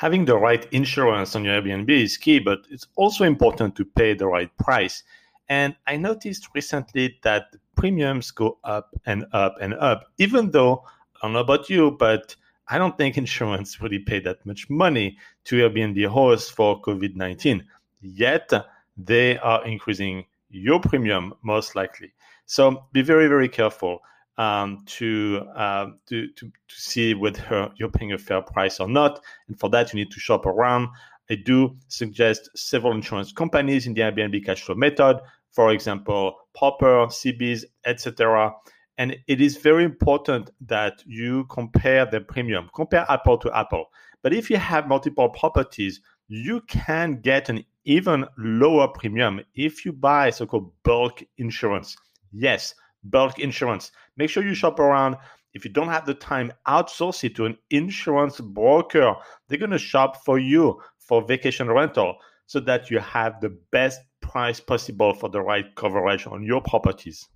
having the right insurance on your Airbnb is key, but it's also important to pay the right price. And I noticed recently that premiums go up and up and up, even though I don't know about you, but I don't think insurance really paid that much money to Airbnb hosts for COVID 19. Yet they are increasing your premium most likely. So be very, very careful um, to, uh, to, to, to see whether you're paying a fair price or not. And for that, you need to shop around. I do suggest several insurance companies in the Airbnb cash flow method, for example, Proper, CBIZ, etc. And it is very important that you compare the premium, compare apple to apple. But if you have multiple properties, you can get an even lower premium if you buy so-called bulk insurance. Yes, bulk insurance. Make sure you shop around. If you don't have the time, outsource it to an insurance broker. They're going to shop for you for vacation rental so that you have the best price possible for the right coverage on your properties.